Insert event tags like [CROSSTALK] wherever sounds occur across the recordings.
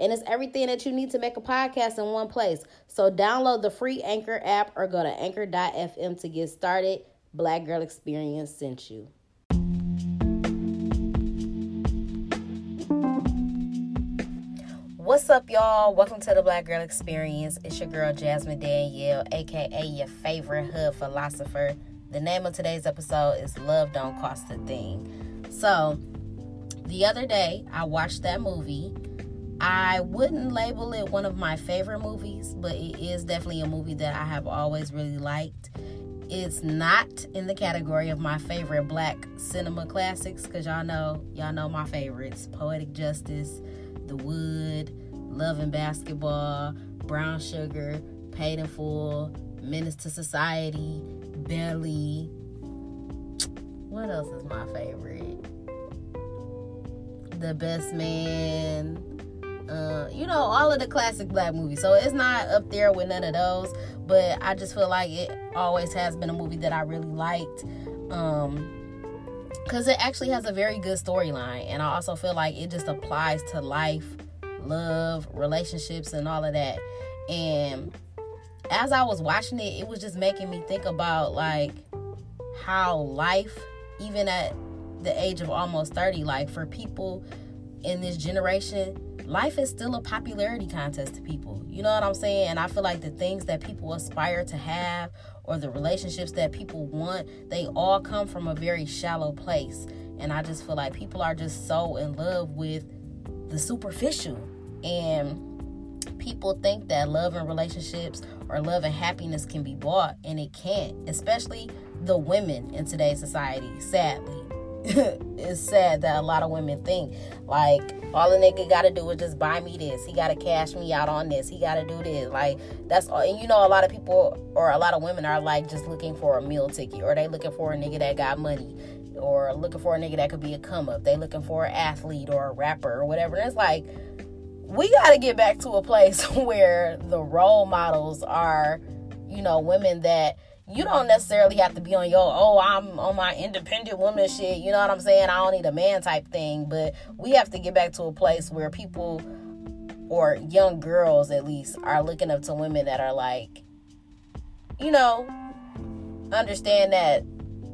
And it's everything that you need to make a podcast in one place. So download the free Anchor app or go to anchor.fm to get started. Black Girl Experience sent you. What's up, y'all? Welcome to the Black Girl Experience. It's your girl Jasmine Danielle, aka your favorite hood philosopher. The name of today's episode is Love Don't Cost a Thing. So, the other day, I watched that movie. I wouldn't label it one of my favorite movies, but it is definitely a movie that I have always really liked. It's not in the category of my favorite black cinema classics because y'all know y'all know my favorites: Poetic Justice, The Wood, Love and Basketball, Brown Sugar, Paid in Full, Menace to Society, Belly. What else is my favorite? The Best Man. Uh, you know, all of the classic black movies. So it's not up there with none of those, but I just feel like it always has been a movie that I really liked. Um, because it actually has a very good storyline, and I also feel like it just applies to life, love, relationships, and all of that. And as I was watching it, it was just making me think about like how life, even at the age of almost 30, like for people in this generation, life is still a popularity contest to people. You know what I'm saying? And I feel like the things that people aspire to have or the relationships that people want, they all come from a very shallow place. And I just feel like people are just so in love with the superficial. And people think that love and relationships or love and happiness can be bought, and it can't, especially the women in today's society, sadly. [LAUGHS] it's sad that a lot of women think like all a nigga gotta do is just buy me this. He gotta cash me out on this. He gotta do this. Like that's all. And you know, a lot of people or a lot of women are like just looking for a meal ticket, or they looking for a nigga that got money, or looking for a nigga that could be a come up. They looking for an athlete or a rapper or whatever. And it's like we got to get back to a place [LAUGHS] where the role models are, you know, women that you don't necessarily have to be on your, oh, I'm on my independent woman shit. You know what I'm saying? I don't need a man type thing. But we have to get back to a place where people, or young girls at least, are looking up to women that are like, you know, understand that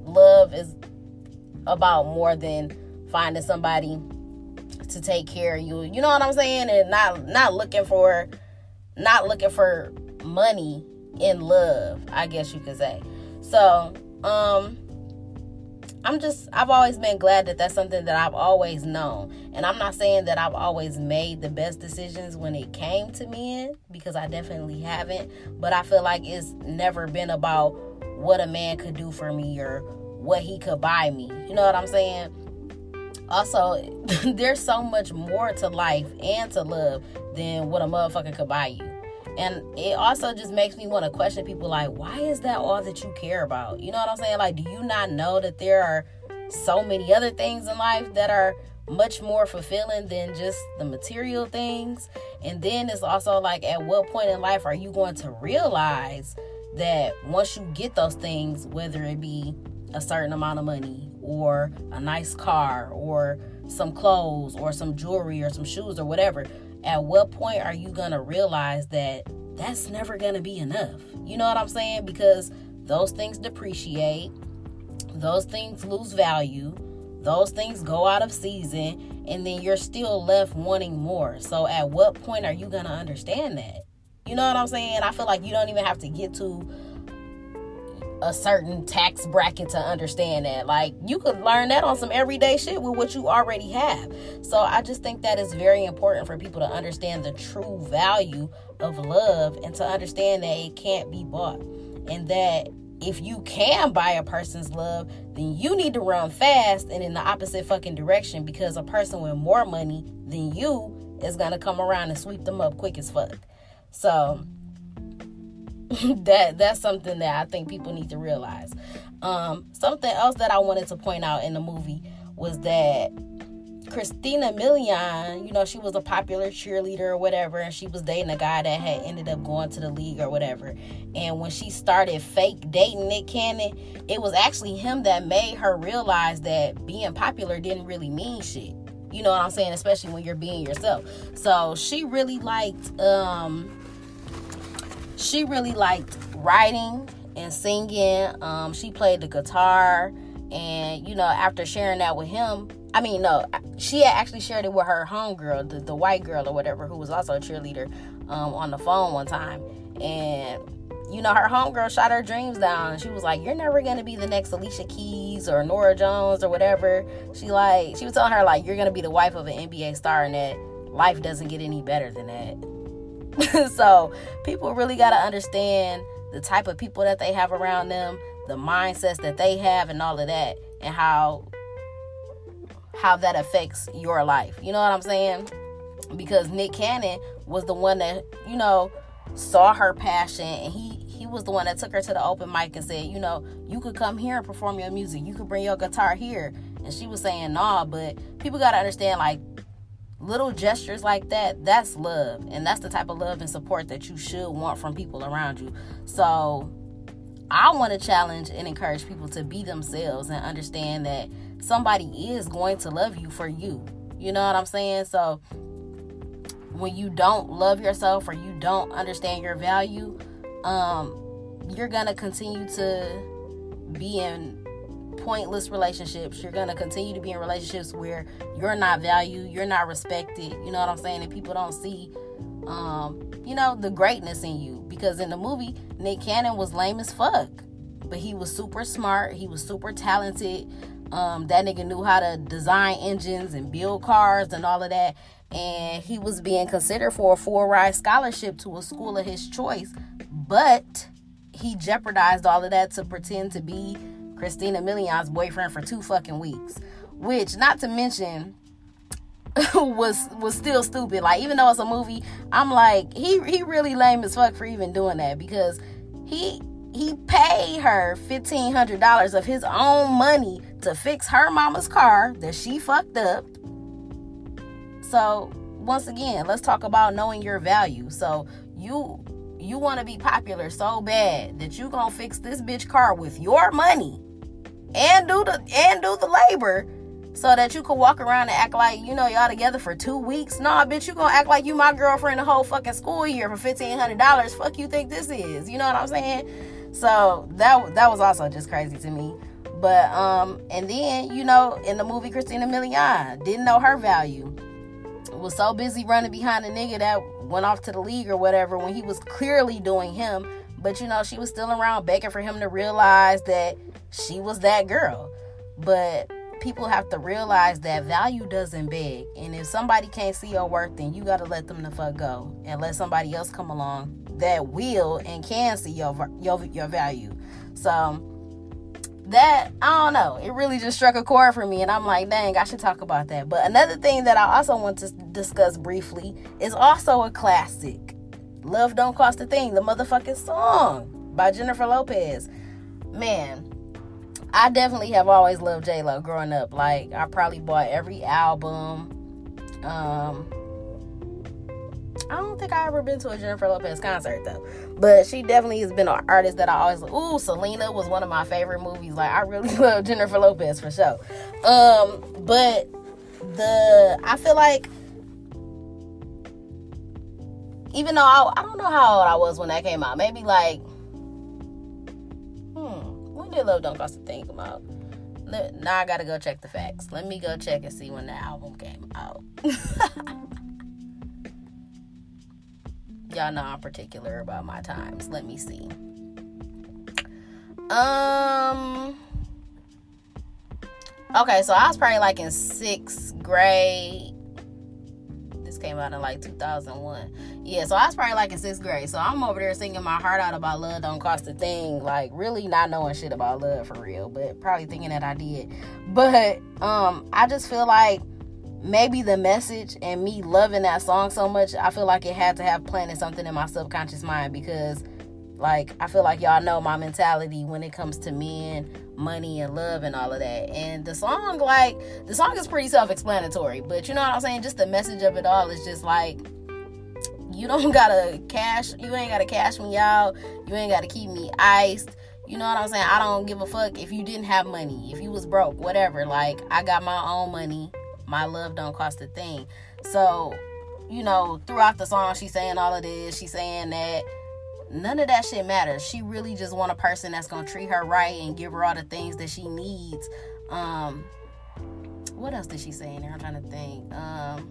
love is about more than finding somebody to take care of you. You know what I'm saying? And not not looking for not looking for money in love, I guess you could say. So, um I'm just I've always been glad that that's something that I've always known. And I'm not saying that I've always made the best decisions when it came to men because I definitely haven't, but I feel like it's never been about what a man could do for me or what he could buy me. You know what I'm saying? also [LAUGHS] there's so much more to life and to love than what a motherfucker could buy you and it also just makes me want to question people like why is that all that you care about? You know what i'm saying? Like do you not know that there are so many other things in life that are much more fulfilling than just the material things? And then it's also like at what point in life are you going to realize that once you get those things whether it be a certain amount of money or a nice car or some clothes or some jewelry or some shoes or whatever, at what point are you going to realize that that's never going to be enough? You know what I'm saying? Because those things depreciate, those things lose value, those things go out of season, and then you're still left wanting more. So, at what point are you going to understand that? You know what I'm saying? I feel like you don't even have to get to a certain tax bracket to understand that. Like you could learn that on some everyday shit with what you already have. So I just think that is very important for people to understand the true value of love and to understand that it can't be bought. And that if you can buy a person's love, then you need to run fast and in the opposite fucking direction because a person with more money than you is gonna come around and sweep them up quick as fuck. So [LAUGHS] that that's something that I think people need to realize. Um, something else that I wanted to point out in the movie was that Christina Milian, you know, she was a popular cheerleader or whatever, and she was dating a guy that had ended up going to the league or whatever. And when she started fake dating Nick Cannon, it was actually him that made her realize that being popular didn't really mean shit. You know what I'm saying? Especially when you're being yourself. So she really liked um she really liked writing and singing. Um, she played the guitar, and you know, after sharing that with him, I mean, no, she had actually shared it with her homegirl, the, the white girl or whatever, who was also a cheerleader, um, on the phone one time, and you know, her homegirl shot her dreams down. She was like, "You're never gonna be the next Alicia Keys or Norah Jones or whatever." She like, she was telling her like, "You're gonna be the wife of an NBA star, and that life doesn't get any better than that." [LAUGHS] so people really gotta understand the type of people that they have around them, the mindsets that they have, and all of that, and how how that affects your life. You know what I'm saying? Because Nick Cannon was the one that you know saw her passion, and he he was the one that took her to the open mic and said, you know, you could come here and perform your music. You could bring your guitar here. And she was saying, nah, but people got to understand, like, little gestures like that that's love. And that's the type of love and support that you should want from people around you. So i want to challenge and encourage people to be themselves and understand that somebody is going to love you for you. You know what i'm saying? So when you don't love yourself or you don't understand your value um you're gonna continue to be in pointless relationships. You're going to continue to be in relationships where you're not valued, you're not respected. You know what I'm saying? And people don't see, um, you know, the greatness in you. Because in the movie, Nick Cannon was lame as fuck, but he was super smart. He was super talented. Um, that nigga knew how to design engines and build cars and all of that. And he was being considered for a full ride scholarship to a school of his choice. But he jeopardized all of that to pretend to be Christina Milian's boyfriend for two fucking weeks. Which, not to mention, [LAUGHS] was was still stupid. Like even though it's a movie, I'm like he he really lame as fuck for even doing that because he he paid her fifteen hundred dollars of his own money to fix her mama's car that she fucked up. So once again, let's talk about knowing your value. So you you want to be popular so bad that you gonna fix this bitch car with your money and do the and do the labor so that you can walk around and act like you know y'all together for two weeks. Nah, bitch, you gonna act like you my girlfriend the whole fucking school year for fifteen hundred dollars. Fuck you think this is? You know what I'm saying? So that that was also just crazy to me. But um, and then you know in the movie Christina Milian didn't know her value. Was so busy running behind a nigga that went off to the league or whatever when he was clearly doing him. But you know she was still around begging for him to realize that she was that girl. But people have to realize that value doesn't beg. And if somebody can't see your worth, then you got to let them the fuck go and let somebody else come along that will and can see your your, your value. So that I don't know. It really just struck a chord for me, and I'm like, dang, I should talk about that. But another thing that I also want to discuss briefly is also a classic. Love Don't Cost a Thing, the motherfucking song by Jennifer Lopez. Man, I definitely have always loved J Lo growing up. Like I probably bought every album. Um, I don't think I ever been to a Jennifer Lopez concert though, but she definitely has been an artist that I always. Ooh, Selena was one of my favorite movies. Like I really [LAUGHS] love Jennifer Lopez for sure. Um, but the I feel like even though I, I don't know how old I was when that came out, maybe like did Love Don't Cost a Thing come out? Now I gotta go check the facts. Let me go check and see when the album came out. [LAUGHS] Y'all know I'm particular about my times. Let me see. Um. Okay, so I was probably like in sixth grade, came out in like 2001. Yeah, so I was probably like in sixth grade. So I'm over there singing my heart out about love don't cost a thing. Like really not knowing shit about love for real, but probably thinking that I did. But um, I just feel like maybe the message and me loving that song so much, I feel like it had to have planted something in my subconscious mind because Like I feel like y'all know my mentality when it comes to men, money, and love and all of that. And the song, like the song is pretty self-explanatory, but you know what I'm saying? Just the message of it all is just like you don't [LAUGHS] gotta cash you ain't gotta cash me out you ain't gotta keep me iced you know what i'm saying i don't give a fuck if you didn't have money if you was broke whatever like i got my own money my love don't cost a thing so you know throughout the song she's saying all of this she's saying that none of that shit matters she really just want a person that's gonna treat her right and give her all the things that she needs um what else did she say in there i'm trying to think um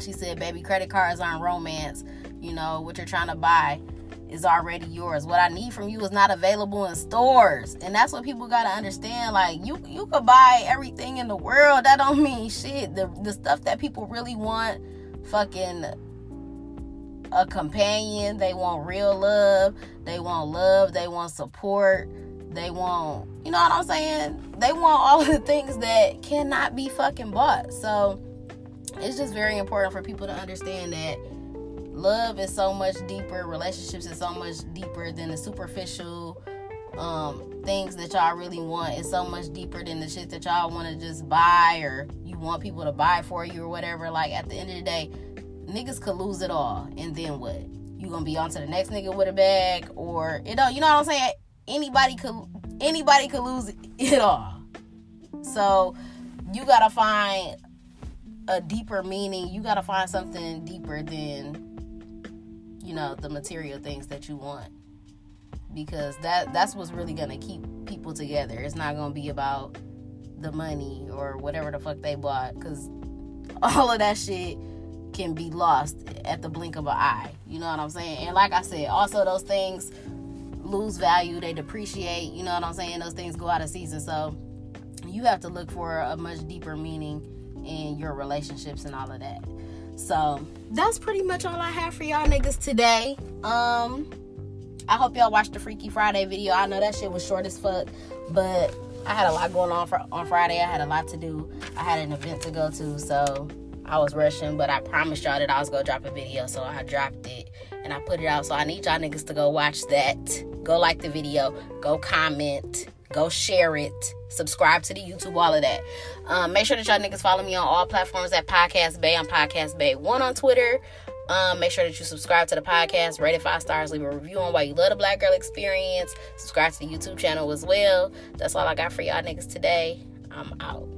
she said, Baby, credit cards aren't romance. You know, what you're trying to buy is already yours. What I need from you is not available in stores. And that's what people gotta understand. Like you you could buy everything in the world. That don't mean shit. The the stuff that people really want, fucking a companion. They want real love. They want love. They want support. They want, you know what I'm saying? They want all [LAUGHS] the things that cannot be fucking bought. So it's just very important for people to understand that love is so much deeper relationships is so much deeper than the superficial um, things that y'all really want It's so much deeper than the shit that y'all want to just buy or you want people to buy for you or whatever like at the end of the day niggas could lose it all and then what you gonna be on to the next nigga with a bag or you know you know what i'm saying anybody could anybody could lose it all so you gotta find a deeper meaning. You got to find something deeper than you know the material things that you want because that that's what's really to keep people together. It's not to be about the money or whatever the fuck they bought cuz [LAUGHS] all of that shit can be lost at the blink of an eye. You know what I'm saying? And like I said, also those things lose value, they depreciate, you know what I'm saying? Those things go out of season. So you have to look for a much deeper meaning in your relationships and all of that. So that's pretty much all I have for y'all niggas today. Um, I hope y'all watched the Freaky Friday video. I know that shit was short as fuck, but I had a lot going on for on Friday. I had a lot to do. I had an event to go to, so I was rushing. But I promised y'all that I was gonna drop a video, so I dropped it and I put it out. So I need y'all niggas to go watch that. Go like the video. Go comment Go share it. Subscribe to the YouTube, all of that. Um, make sure that y'all niggas follow me on all platforms at Podcast Bay. I'm Podcast Bay One on Twitter. Um, make sure that you subscribe to the podcast, rate it five stars, leave a review on why you love the Black Girl Experience. Subscribe to the YouTube channel as well. That's all I got for y'all niggas today. I'm out.